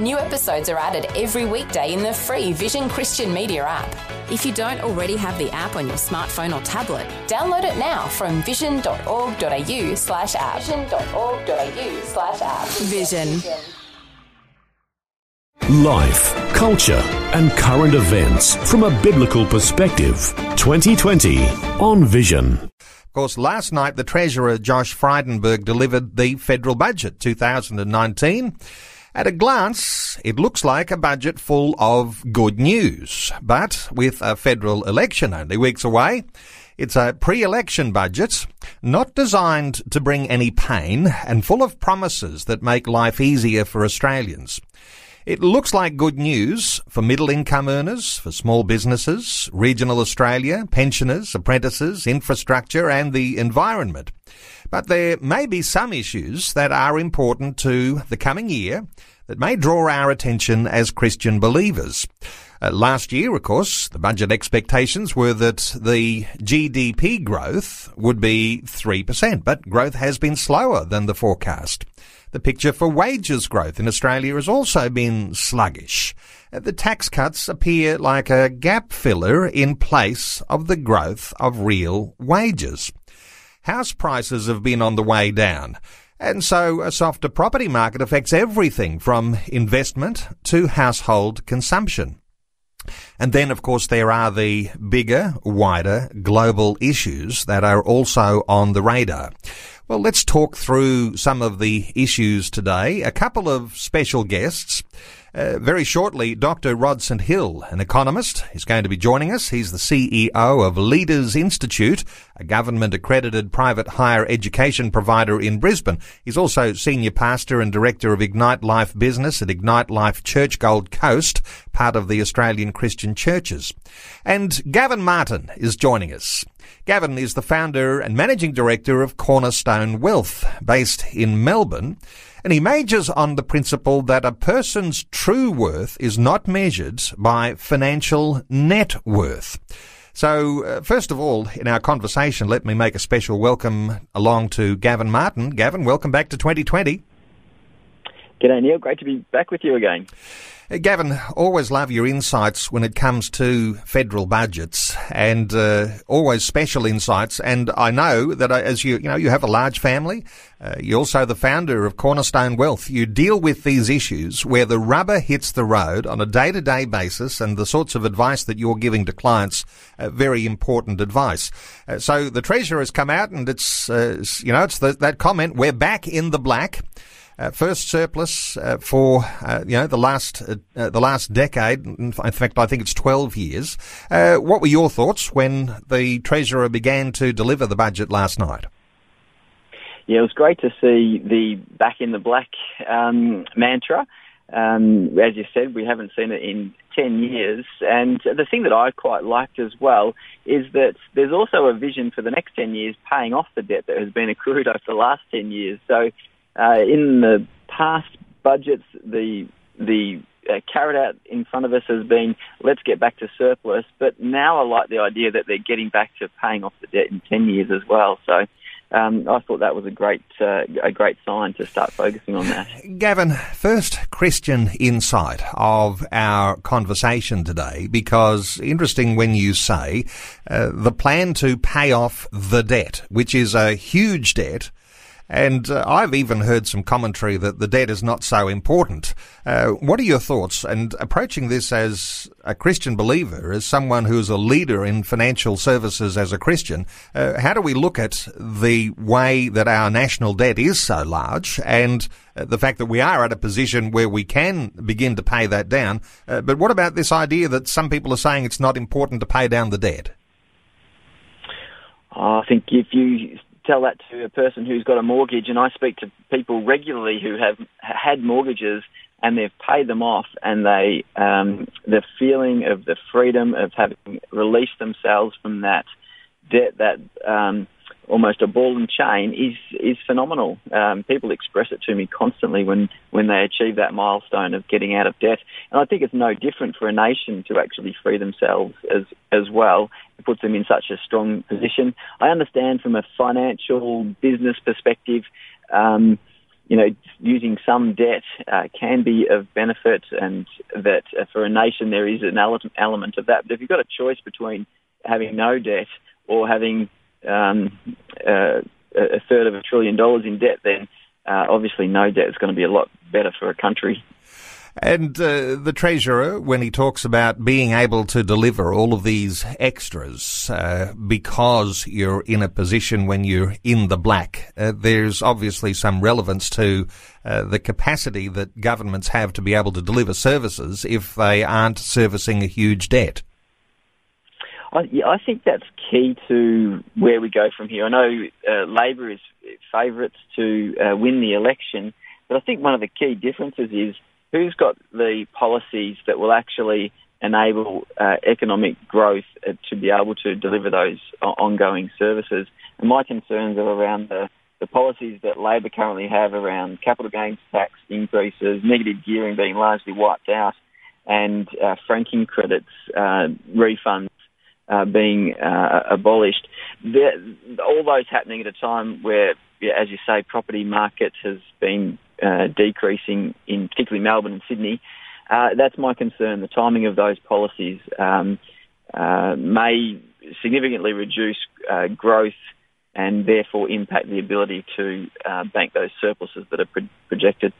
New episodes are added every weekday in the free Vision Christian Media app. If you don't already have the app on your smartphone or tablet, download it now from vision.org.au slash app. Vision.org.au slash app. Vision. Life, culture, and current events from a biblical perspective. 2020 on Vision. Of course, last night the Treasurer Josh Frydenberg delivered the federal budget 2019. At a glance, it looks like a budget full of good news. But with a federal election only weeks away, it's a pre-election budget, not designed to bring any pain and full of promises that make life easier for Australians. It looks like good news for middle income earners, for small businesses, regional Australia, pensioners, apprentices, infrastructure and the environment. But there may be some issues that are important to the coming year that may draw our attention as Christian believers. Uh, last year, of course, the budget expectations were that the GDP growth would be 3%, but growth has been slower than the forecast. The picture for wages growth in Australia has also been sluggish. Uh, the tax cuts appear like a gap filler in place of the growth of real wages. House prices have been on the way down. And so a softer property market affects everything from investment to household consumption. And then, of course, there are the bigger, wider global issues that are also on the radar. Well, let's talk through some of the issues today. A couple of special guests. Uh, very shortly, Dr. Rod St. Hill, an economist, is going to be joining us. He's the CEO of Leaders Institute, a government accredited private higher education provider in Brisbane. He's also senior pastor and director of Ignite Life Business at Ignite Life Church Gold Coast, part of the Australian Christian Churches. And Gavin Martin is joining us. Gavin is the founder and managing director of Cornerstone Wealth, based in Melbourne. And he majors on the principle that a person's true worth is not measured by financial net worth. So, uh, first of all, in our conversation, let me make a special welcome along to Gavin Martin. Gavin, welcome back to 2020. G'day, Neil. Great to be back with you again. Uh, Gavin, always love your insights when it comes to federal budgets, and uh, always special insights. And I know that uh, as you, you know, you have a large family. Uh, you're also the founder of Cornerstone Wealth. You deal with these issues where the rubber hits the road on a day-to-day basis, and the sorts of advice that you're giving to clients, uh, very important advice. Uh, so the treasurer has come out, and it's, you know, it's the, that comment: "We're back in the black." Uh, first surplus uh, for uh, you know the last uh, uh, the last decade. In fact, I think it's twelve years. Uh, what were your thoughts when the treasurer began to deliver the budget last night? Yeah, it was great to see the back in the black um, mantra. Um, as you said, we haven't seen it in 10 years. And the thing that I quite liked as well is that there's also a vision for the next 10 years paying off the debt that has been accrued over the last 10 years. So uh, in the past budgets, the the uh, carrot out in front of us has been let's get back to surplus, but now I like the idea that they're getting back to paying off the debt in ten years as well. So. Um, I thought that was a great uh, a great sign to start focusing on that. Gavin, first Christian insight of our conversation today, because interesting when you say uh, the plan to pay off the debt, which is a huge debt and uh, I've even heard some commentary that the debt is not so important. Uh, what are your thoughts? And approaching this as a Christian believer, as someone who is a leader in financial services as a Christian, uh, how do we look at the way that our national debt is so large and uh, the fact that we are at a position where we can begin to pay that down? Uh, but what about this idea that some people are saying it's not important to pay down the debt? I think if you tell that to a person who's got a mortgage, and I speak to people regularly who have had mortgages and they've paid them off, and they um, the feeling of the freedom of having released themselves from that debt, that um, almost a ball and chain is is phenomenal. Um, people express it to me constantly when when they achieve that milestone of getting out of debt, and I think it's no different for a nation to actually free themselves as as well. It puts them in such a strong position. I understand from a financial business perspective. Um, you know, using some debt uh, can be of benefit, and that uh, for a nation there is an element of that. But if you've got a choice between having no debt or having um, uh, a third of a trillion dollars in debt, then uh, obviously no debt is going to be a lot better for a country. And uh, the Treasurer, when he talks about being able to deliver all of these extras uh, because you're in a position when you're in the black, uh, there's obviously some relevance to uh, the capacity that governments have to be able to deliver services if they aren't servicing a huge debt. I, yeah, I think that's key to where we go from here. I know uh, Labor is favourites to uh, win the election, but I think one of the key differences is who's got the policies that will actually enable uh, economic growth uh, to be able to deliver those ongoing services. And my concerns are around the, the policies that Labor currently have around capital gains tax increases, negative gearing being largely wiped out, and uh, franking credits uh, refunds uh, being uh, abolished. all those happening at a time where, as you say, property market has been uh, decreasing in particularly Melbourne and Sydney. Uh, that's my concern. The timing of those policies um, uh, may significantly reduce uh, growth and therefore impact the ability to bank those surpluses that are pro- projected.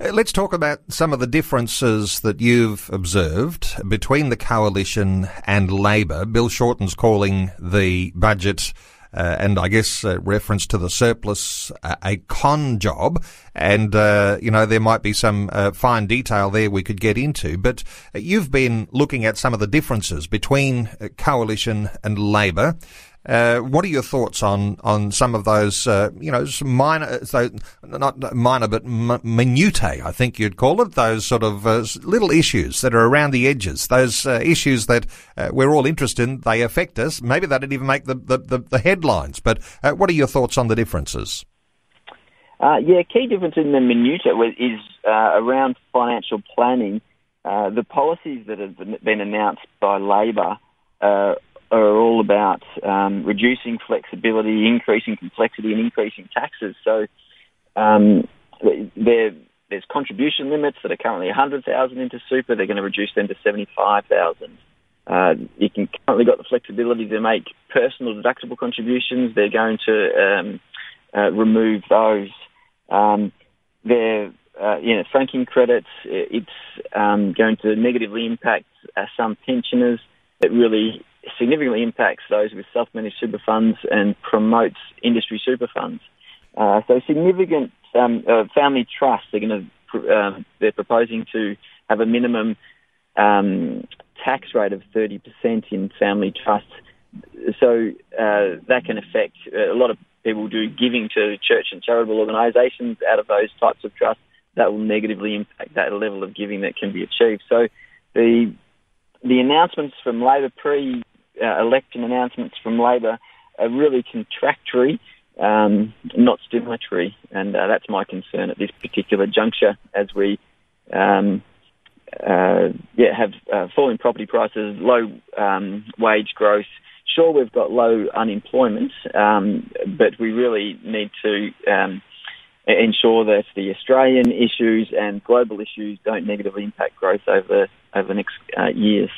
Uh, let's talk about some of the differences that you've observed between the coalition and Labor. Bill Shorten's calling the budget uh, and I guess uh, reference to the surplus, uh, a con job. And, uh, you know, there might be some uh, fine detail there we could get into. But you've been looking at some of the differences between coalition and Labor. Uh, what are your thoughts on, on some of those, uh, you know, minor, so not minor, but m- minutiae, I think you'd call it, those sort of uh, little issues that are around the edges, those uh, issues that uh, we're all interested in, they affect us. Maybe they didn't even make the, the, the, the headlines, but uh, what are your thoughts on the differences? yeah, key difference in the minutiae is around financial planning. the policies that have been announced by Labor are all about um, reducing flexibility, increasing complexity, and increasing taxes. So um, there's contribution limits that are currently 100,000 into super. They're going to reduce them to 75,000. Uh, you can currently got the flexibility to make personal deductible contributions. They're going to um, uh, remove those. Um, they're uh, you know, franking credits. It's um, going to negatively impact uh, some pensioners. It really significantly impacts those with self-managed super funds and promotes industry super funds. Uh, so significant um, uh, family trusts are going to um, they're proposing to have a minimum um, tax rate of 30% in family trusts. So uh, that can affect uh, a lot of people do giving to church and charitable organisations out of those types of trusts. That will negatively impact that level of giving that can be achieved. So the the announcements from Labor pre uh, election announcements from Labor are really contractory, um, not stimulatory, and uh, that's my concern at this particular juncture as we. Um, uh, yeah, have uh, falling property prices, low um, wage growth. Sure, we've got low unemployment, um, but we really need to um, ensure that the Australian issues and global issues don't negatively impact growth over over the next uh, years.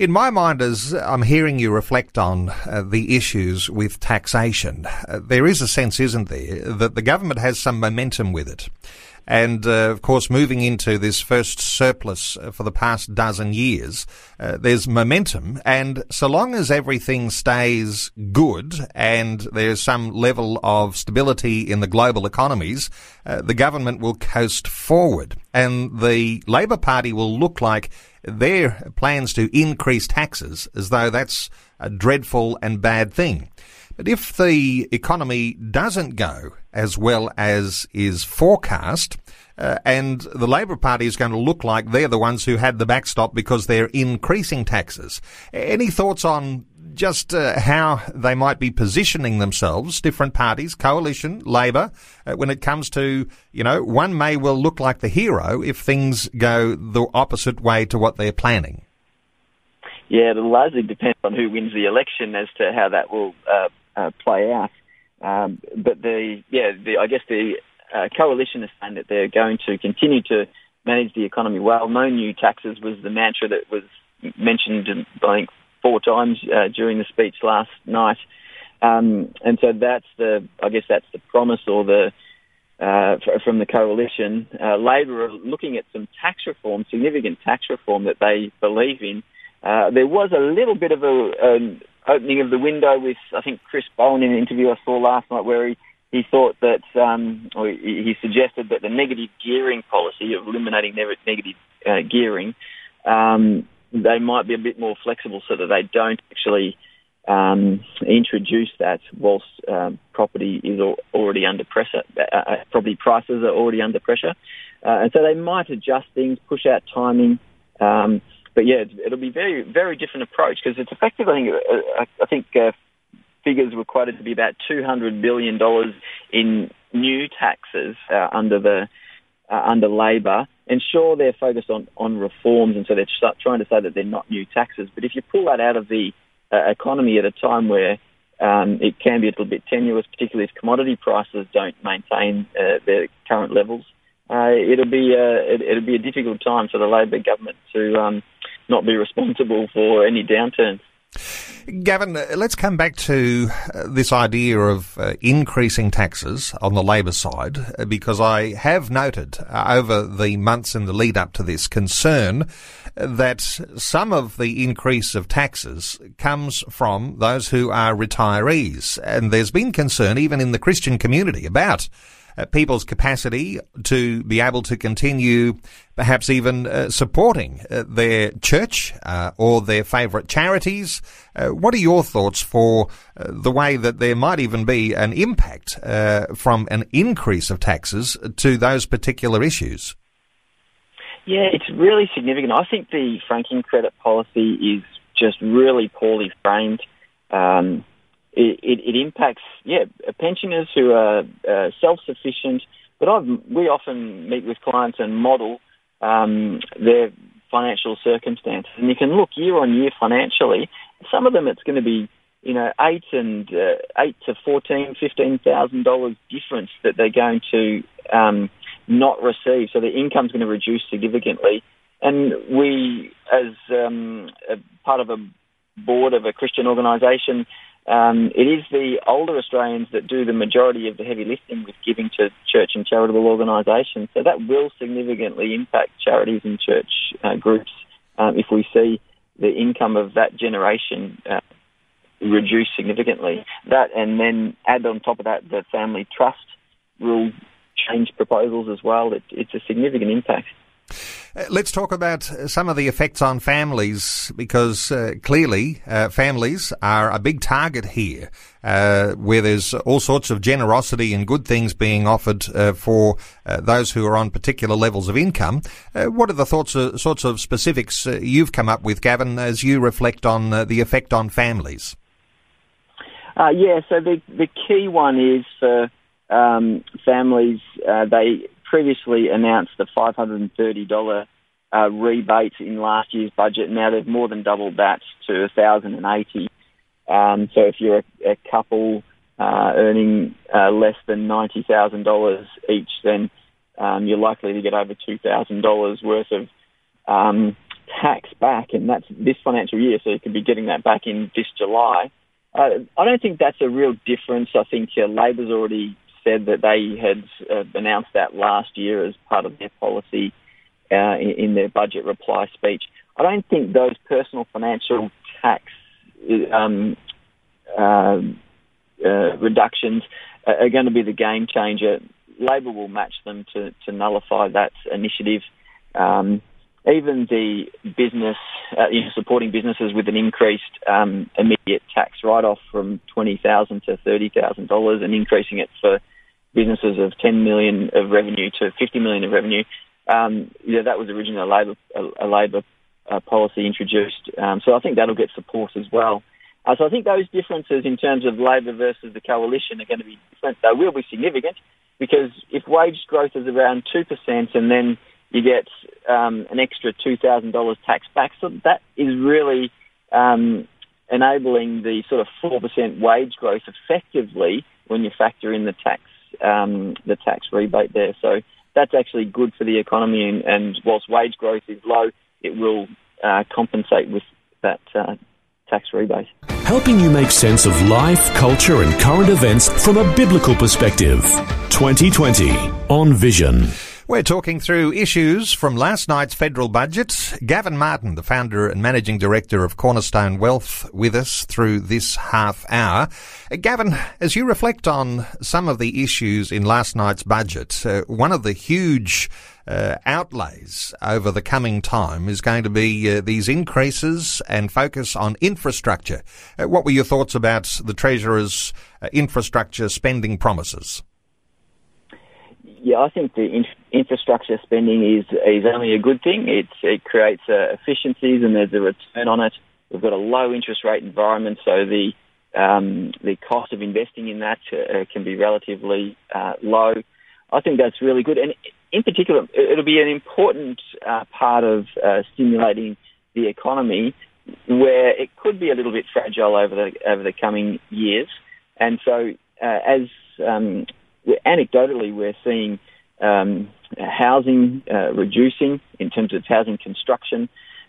In my mind, as I'm hearing you reflect on uh, the issues with taxation, uh, there is a sense, isn't there, that the government has some momentum with it. And uh, of course, moving into this first surplus uh, for the past dozen years, uh, there's momentum. And so long as everything stays good and there's some level of stability in the global economies, uh, the government will coast forward. And the Labor Party will look like their plans to increase taxes as though that's a dreadful and bad thing. But if the economy doesn't go as well as is forecast. Uh, and the Labor Party is going to look like they're the ones who had the backstop because they're increasing taxes. Any thoughts on just uh, how they might be positioning themselves, different parties, coalition, Labor, uh, when it comes to, you know, one may well look like the hero if things go the opposite way to what they're planning. Yeah, it'll largely depend on who wins the election as to how that will uh, uh play out. Um, but the yeah, the, I guess the uh, coalition is saying that they're going to continue to manage the economy well. No new taxes was the mantra that was mentioned, I think, four times uh, during the speech last night. Um, and so that's the, I guess that's the promise or the, uh, from the coalition. Uh, Labor are looking at some tax reform, significant tax reform that they believe in. Uh, there was a little bit of a, opening of the window with, I think, Chris Bowen in an interview I saw last night where he, he thought that, um, or he suggested that the negative gearing policy of eliminating negative uh, gearing um, they might be a bit more flexible so that they don't actually um, introduce that whilst um, property is already under pressure. Uh, uh, property prices are already under pressure, uh, and so they might adjust things, push out timing. Um, but yeah, it'll be very, very different approach because it's effective. I think, uh, I think uh, figures were quoted to be about two hundred billion dollars in new taxes uh, under the under Labor and sure, they're focused on, on reforms, and so they're trying to say that they're not new taxes. But if you pull that out of the uh, economy at a time where um, it can be a little bit tenuous, particularly if commodity prices don't maintain uh, their current levels, uh, it'll be uh, it, will be a difficult time for the Labor government to um, not be responsible for any downturns. Gavin, let's come back to uh, this idea of uh, increasing taxes on the Labor side, uh, because I have noted over the months in the lead up to this concern that some of the increase of taxes comes from those who are retirees. And there's been concern even in the Christian community about uh, people's capacity to be able to continue perhaps even uh, supporting uh, their church uh, or their favourite charities. Uh, what are your thoughts for uh, the way that there might even be an impact from an increase of taxes to those particular issues? Yeah, it's really significant. I think the franking credit policy is just really poorly framed. Um, it, it, it impacts, yeah, pensioners who are uh, self-sufficient. But I've, we often meet with clients and model um, their financial circumstances, and you can look year on year financially. Some of them, it's going to be you know eight and uh, eight to fourteen, fifteen thousand dollars difference that they're going to um, not receive. So their income's going to reduce significantly. And we, as um, part of a board of a Christian organisation, um, it is the older Australians that do the majority of the heavy lifting with giving to church and charitable organisations. So that will significantly impact charities and church uh, groups um, if we see the income of that generation uh, reduce significantly. That and then add on top of that the family trust rule change proposals as well. It, it's a significant impact. Uh, let's talk about some of the effects on families because uh, clearly uh, families are a big target here, uh, where there's all sorts of generosity and good things being offered uh, for uh, those who are on particular levels of income. what are the thoughts, sorts of specifics you've come up with, Gavin, as you reflect on the effect on families? yeah, so the the key one is for um, families they previously announced the $530 uh, rebate in last year's budget. Now they've more than doubled that to 1,080. Um, so if you're a, a couple uh, earning uh, less than $90,000 each, then um, you're likely to get over $2,000 worth of um, tax back, and that's this financial year. So you could be getting that back in this July. Uh, I don't think that's a real difference. I think uh, Labor's already said that they had uh, announced that last year as part of their policy uh, in, in, their budget reply speech. I don't think those personal financial tax um, uh, uh reductions are going to be the game changer. Labor will match them to, to nullify that initiative. Um, even the business, uh, you know, supporting businesses with an increased um, immediate tax write-off from twenty thousand to thirty thousand dollars, and increasing it for businesses of 10 million of revenue to 50 million of revenue. Um, know, that was originally a Labor a, a Labor uh, policy introduced. Um, so I think that'll get support as well. Uh, so I think those differences in terms of Labor versus the coalition are going to be different. They will be significant because if wage growth is around two percent and then you get um, an extra two thousand dollars tax back, so that is really um, enabling the sort of four percent wage growth effectively when you factor in the tax um, the tax rebate there. So that's actually good for the economy, and, and whilst wage growth is low, it will uh, compensate with that uh, tax rebate. Helping you make sense of life, culture, and current events from a biblical perspective. 2020 on Vision. We're talking through issues from last night's federal budget. Gavin Martin, the founder and managing director of Cornerstone Wealth, with us through this half hour. Uh, Gavin, as you reflect on some of the issues in last night's budget, uh, one of the huge uh, outlays over the coming time is going to be uh, these increases and focus on infrastructure. Uh, what were your thoughts about the Treasurer's uh, infrastructure spending promises? Yeah, I think the infrastructure spending is is only a good thing. It it creates uh, efficiencies and there's a return on it. We've got a low interest rate environment, so the um, the cost of investing in that uh, can be relatively uh, low. I think that's really good, and in particular, it'll be an important uh, part of uh, stimulating the economy, where it could be a little bit fragile over the over the coming years. And so, uh, as um, anecdotally, we're seeing um, housing uh, reducing in terms of housing construction,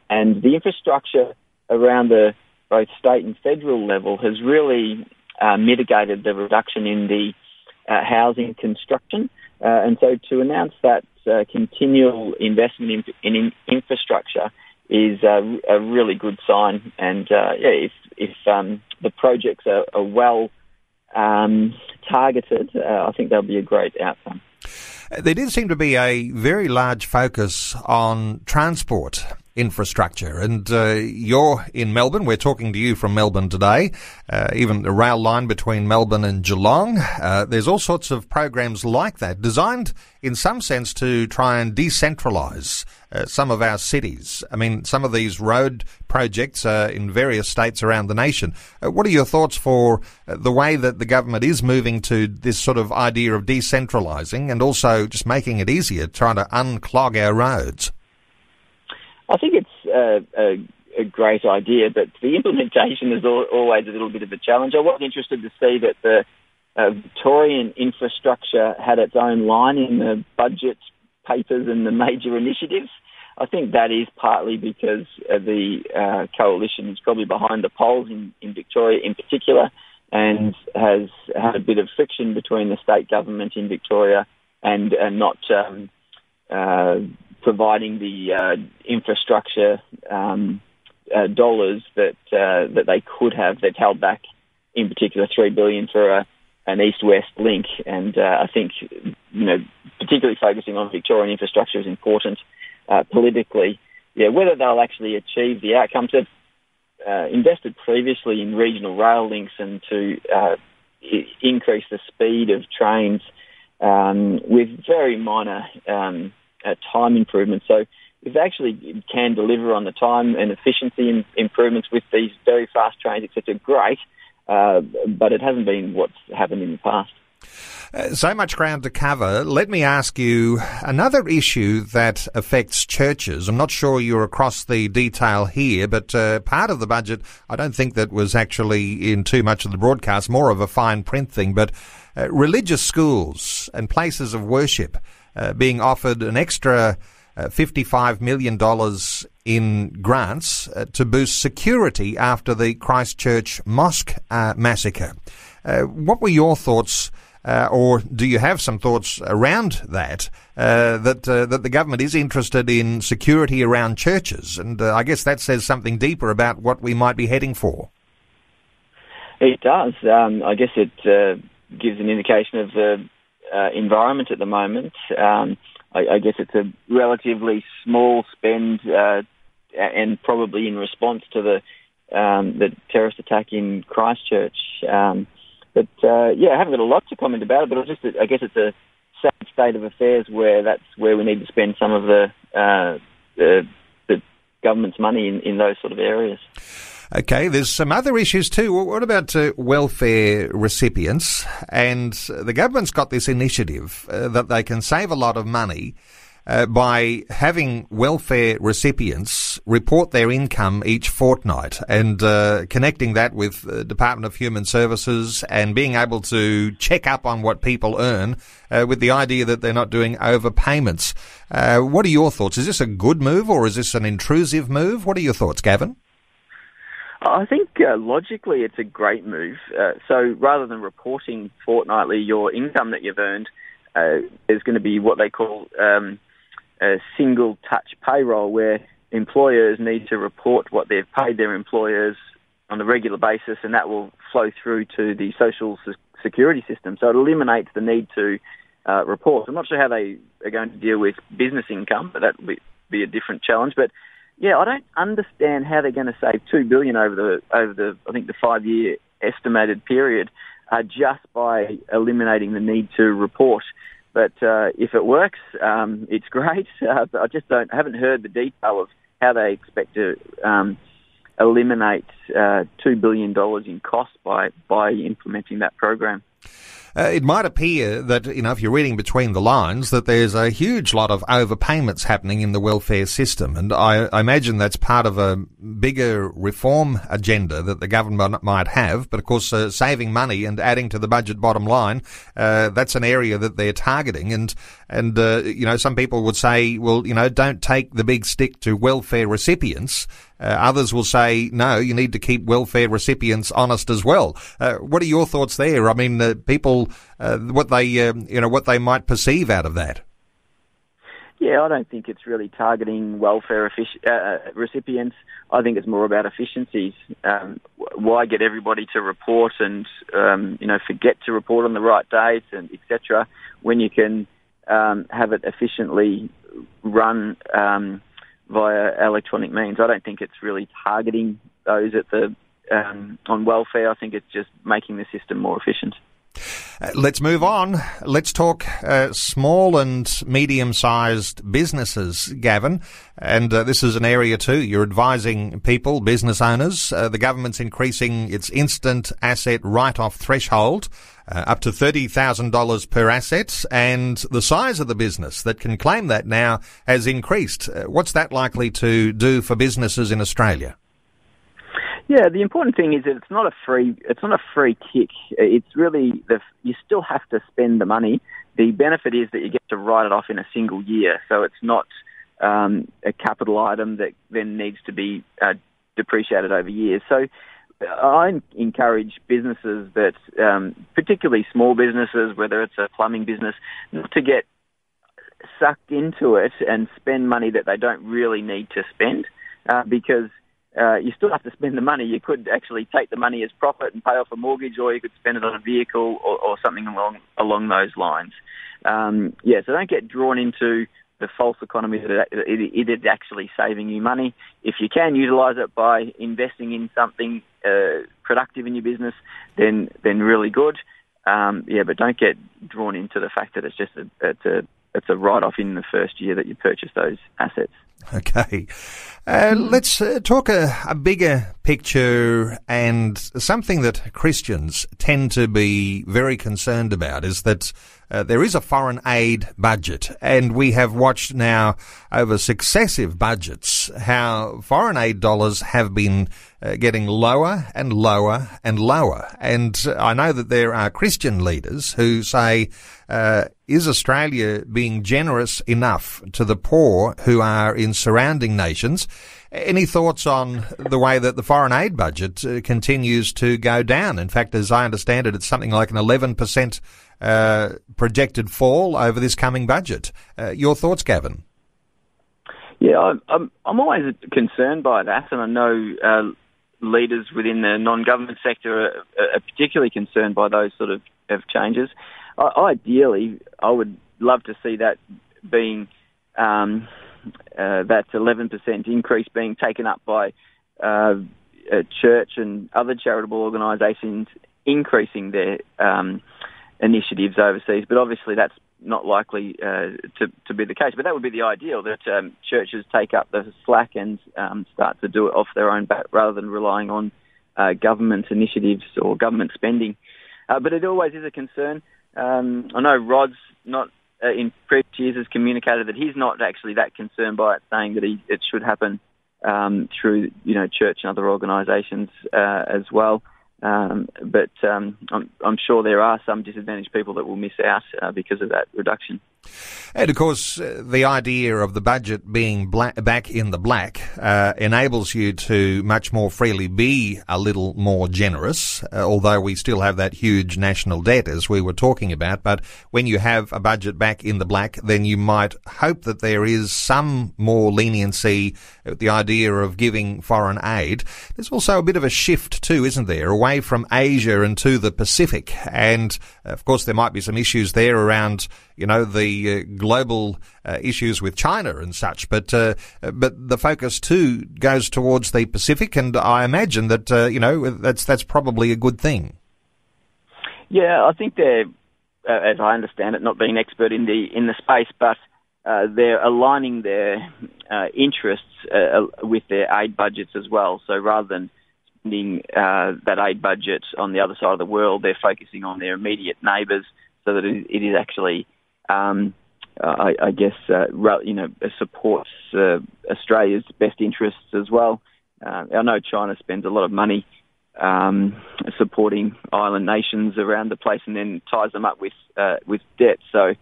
and the infrastructure around the both state and federal level has really uh, mitigated the reduction in the uh, housing construction. Uh, and so, to announce that uh, continual investment in, in infrastructure is a really good sign. And yeah, if if um, the projects are, are well um, targeted, uh, I think that'll be a great outcome. There did seem to be a very large focus on transport infrastructure. And uh, you're in Melbourne. We're talking to you from Melbourne today. Uh, even the rail line between Melbourne and Geelong. Uh, there's all sorts of programs like that designed in some sense to try and decentralise uh, some of our cities. I mean, some of these road projects in various states around the nation. Uh, what are your thoughts for uh, the way that the government is moving to this sort of idea of decentralising and also just making it easier, trying to unclog our roads? I think it's a, a, a great idea, but the implementation is always a little bit of a challenge. I was interested to see that the uh, Victorian infrastructure had its own line in the budget papers and the major initiatives. I think that is partly because uh, the coalition is probably behind the polls in, in Victoria in particular and has had a bit of friction between the state government in Victoria and uh, not um, uh, providing the uh, infrastructure um, uh, dollars that uh, that they could have. They've held back, in particular, three billion for a, an east-west link, and uh, I think you know, particularly focusing on Victorian infrastructure is important uh, politically. Yeah, whether they'll actually achieve the outcomes they've uh, invested previously in regional rail links and to increase the speed of trains um, with very minor um, uh, time improvements. So if they actually can deliver on the time and efficiency in, improvements with these very fast trains, etc., great. Uh, but it hasn't been what's happened in the past. Uh, so much ground to cover. Let me ask you another issue that affects churches. I'm not sure you're across the detail here, but uh, part of the budget, I don't think that was actually in too much of the broadcast, more of a fine print thing, but uh, religious schools and places of worship uh, being offered an extra uh, $55 million in grants uh, to boost security after the Christchurch mosque uh, massacre. Uh, what were your thoughts, or do you have some thoughts around that? that that the government is interested in security around churches, and I guess that says something deeper about what we might be heading for. It does. Um, I guess it gives an indication of the uh, environment at the moment. Um, I, I, guess it's a relatively small spend, uh, and probably in response to the um, the terrorist attack in Christchurch. Um, But uh, yeah, I haven't got a lot to comment about it, but just I guess it's a sad state of affairs where that's where we need to spend some of the uh, the, the government's money in, in those sort of areas. Okay, there's some other issues too. What about uh, welfare recipients? And the government's got this initiative uh, that they can save a lot of money uh, by having welfare recipients report their income each fortnight and uh, connecting that with the Department of Human Services and being able to check up on what people earn uh, with the idea that they're not doing overpayments. Uh, what are your thoughts? Is this a good move or is this an intrusive move? What are your thoughts, Gavin? I think uh, logically it's a great move. Uh, so rather than reporting fortnightly your income that you've earned, uh, there's going to be what they call um, a single touch payroll where employers need to report what they've paid their employers on a regular basis and that will flow through to the social security system. So it eliminates the need to uh, report. I'm not sure how they are going to deal with business income, but that will be, be a different challenge. But yeah, I don't understand how they're going to save two billion over the over the I think the five year estimated period uh, just by eliminating the need to report. But uh, if it works, um, it's great. Uh, I just don't haven't heard the detail of how they expect to um, eliminate uh, two billion dollars in cost by by implementing that program. Uh, it might appear that, you know, if you're reading between the lines, that there's a huge lot of overpayments happening in the welfare system. And I, I imagine that's part of a bigger reform agenda that the government might have. But of course, uh, saving money and adding to the budget bottom line, uh, that's an area that they're targeting. And, and, uh, you know, some people would say, well, you know, don't take the big stick to welfare recipients. Uh, others will say, no, you need to keep welfare recipients honest as well. Uh, what are your thoughts there? I mean, uh, people, uh, what they, um, you know, what they might perceive out of that. Yeah, I don't think it's really targeting welfare uh, recipients. I think it's more about efficiencies. Um, why get everybody to report and um, you know forget to report on the right dates and etc. When you can um, have it efficiently run um, via electronic means. I don't think it's really targeting those at the um, on welfare. I think it's just making the system more efficient. Uh, let's move on. Let's talk uh, small and medium sized businesses, Gavin. And uh, this is an area too. You're advising people, business owners. Uh, the government's increasing its instant asset write off threshold uh, up to $30,000 per asset, and the size of the business that can claim that now has increased. What's that likely to do for businesses in Australia? Yeah, the important thing is that it's not a free it's not a free kick. It's really the you still have to spend the money. The benefit is that you get to write it off in a single year, so it's not um, a capital item that then needs to be uh, depreciated over years. So I encourage businesses that, um, particularly small businesses, whether it's a plumbing business, not to get sucked into it and spend money that they don't really need to spend, uh, because uh, you still have to spend the money. You could actually take the money as profit and pay off a mortgage, or you could spend it on a vehicle or, or something along along those lines. Um, yeah, so don't get drawn into the false economy that it, it is actually saving you money. If you can utilise it by investing in something uh, productive in your business, then then really good. Um, yeah, but don't get drawn into the fact that it's just a, it's a it's a write off in the first year that you purchase those assets. Okay. Uh, let's uh, talk a, a, bigger picture and something that Christians tend to be very concerned about is that uh, there is a foreign aid budget and we have watched now over successive budgets how foreign aid dollars have been uh, getting lower and lower and lower. And I know that there are Christian leaders who say, uh, is Australia being generous enough to the poor who are in surrounding nations? Any thoughts on the way that the foreign aid budget uh, continues to go down? In fact, as I understand it, it's something like an 11% uh, projected fall over this coming budget. Uh, your thoughts, Gavin? Yeah, I'm, I'm always concerned by that, and I know uh, leaders within the non-government sector are, are, particularly concerned by those sort of, of changes. ideally, I would love to see that being um, uh, that 11% increase being taken up by uh, church and other charitable organisations increasing their um, initiatives overseas. But obviously, that's not likely uh, to, to be the case. But that would be the ideal that um, churches take up the slack and um, start to do it off their own bat rather than relying on uh, government initiatives or government spending. Uh, but it always is a concern. Um, I know Rod's not uh, in previous years has communicated that he's not actually that concerned by it, saying that he, it should happen um, through you know church and other organisations uh, as well. Um, but um, I'm, I'm, sure there are some disadvantaged people that will miss out uh, because of that reduction. And of course, uh, the idea of the budget being black, back in the black uh, enables you to much more freely be a little more generous, uh, although we still have that huge national debt as we were talking about. But when you have a budget back in the black, then you might hope that there is some more leniency at the idea of giving foreign aid. There's also a bit of a shift too, isn't there, away from Asia and to the Pacific. And of course, there might be some issues there around you know, the uh, global uh, issues with China and such. But uh, but the focus too goes towards the Pacific, and I imagine that uh, you know that's that's probably a good thing. Yeah, I think they're, uh, as I understand it, not being expert in the in the space, but uh, they're aligning their interests with their aid budgets as well. So rather than spending that aid budget on the other side of the world, they're focusing on their immediate neighbours so that it is actually um, I, I, guess, uh, you know, supports uh, Australia's best interests as well. Uh, I know China spends a lot of money um, supporting island nations around the place and then ties them up with with debt. So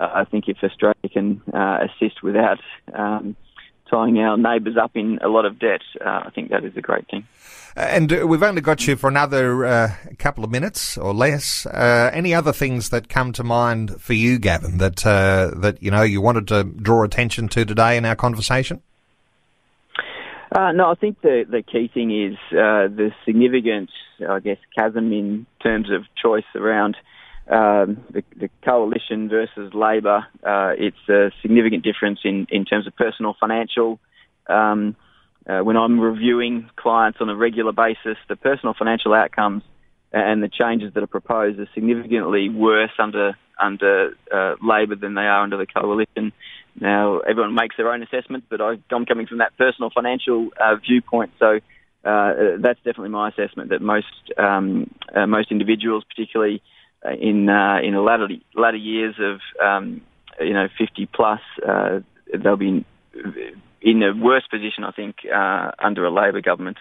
I think if Australia can assist without um, tying our neighbours up in a lot of debt, I think that is a great thing. And uh, we've only got you for another uh, couple of minutes or less. Uh, any other things that come to mind for you, Gavin, that uh, that you know you wanted to draw attention to today in our conversation? Uh, no, I think the the key thing is uh, the significant, I guess, chasm in terms of choice around um, the, the, coalition versus Labor. it's a significant difference in in terms of personal financial. Um, uh, when I'm reviewing clients on a regular basis, the personal financial outcomes and the changes that are proposed are significantly worse under under uh, Labor than they are under the coalition. Now, everyone makes their own assessment, but I, am coming from that personal financial uh, viewpoint, so uh, that's definitely my assessment that most um, uh, most individuals, particularly uh, in in the latter latter years of um, you know 50 plus, they'll be in a worse position, I think, uh, under a Labor government.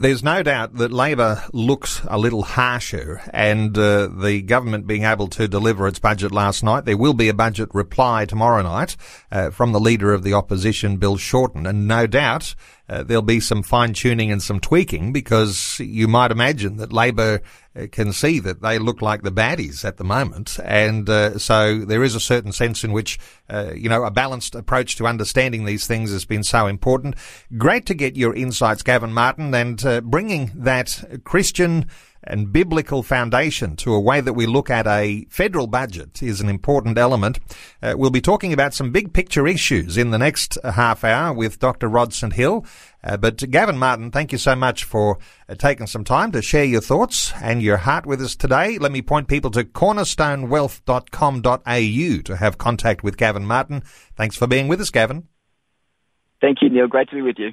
There's no doubt that Labor looks a little harsher, and uh, the government being able to deliver its budget last night. There will be a budget reply tomorrow night uh, from the leader of the opposition, Bill Shorten, and no doubt uh, there'll be some fine tuning and some tweaking because you might imagine that Labor uh, can see that they look like the baddies at the moment. And uh, so there is a certain sense in which, uh, you know, a balanced approach to understanding these things has been so important. Great to get your insights, Gavin Martin, and uh, bringing that Christian and biblical foundation to a way that we look at a federal budget is an important element. Uh, we'll be talking about some big picture issues in the next half hour with Dr. Rod St. Hill. Uh, but Gavin Martin, thank you so much for uh, taking some time to share your thoughts and your heart with us today. Let me point people to cornerstonewealth.com.au to have contact with Gavin Martin. Thanks for being with us, Gavin. Thank you, Neil. Great to be with you.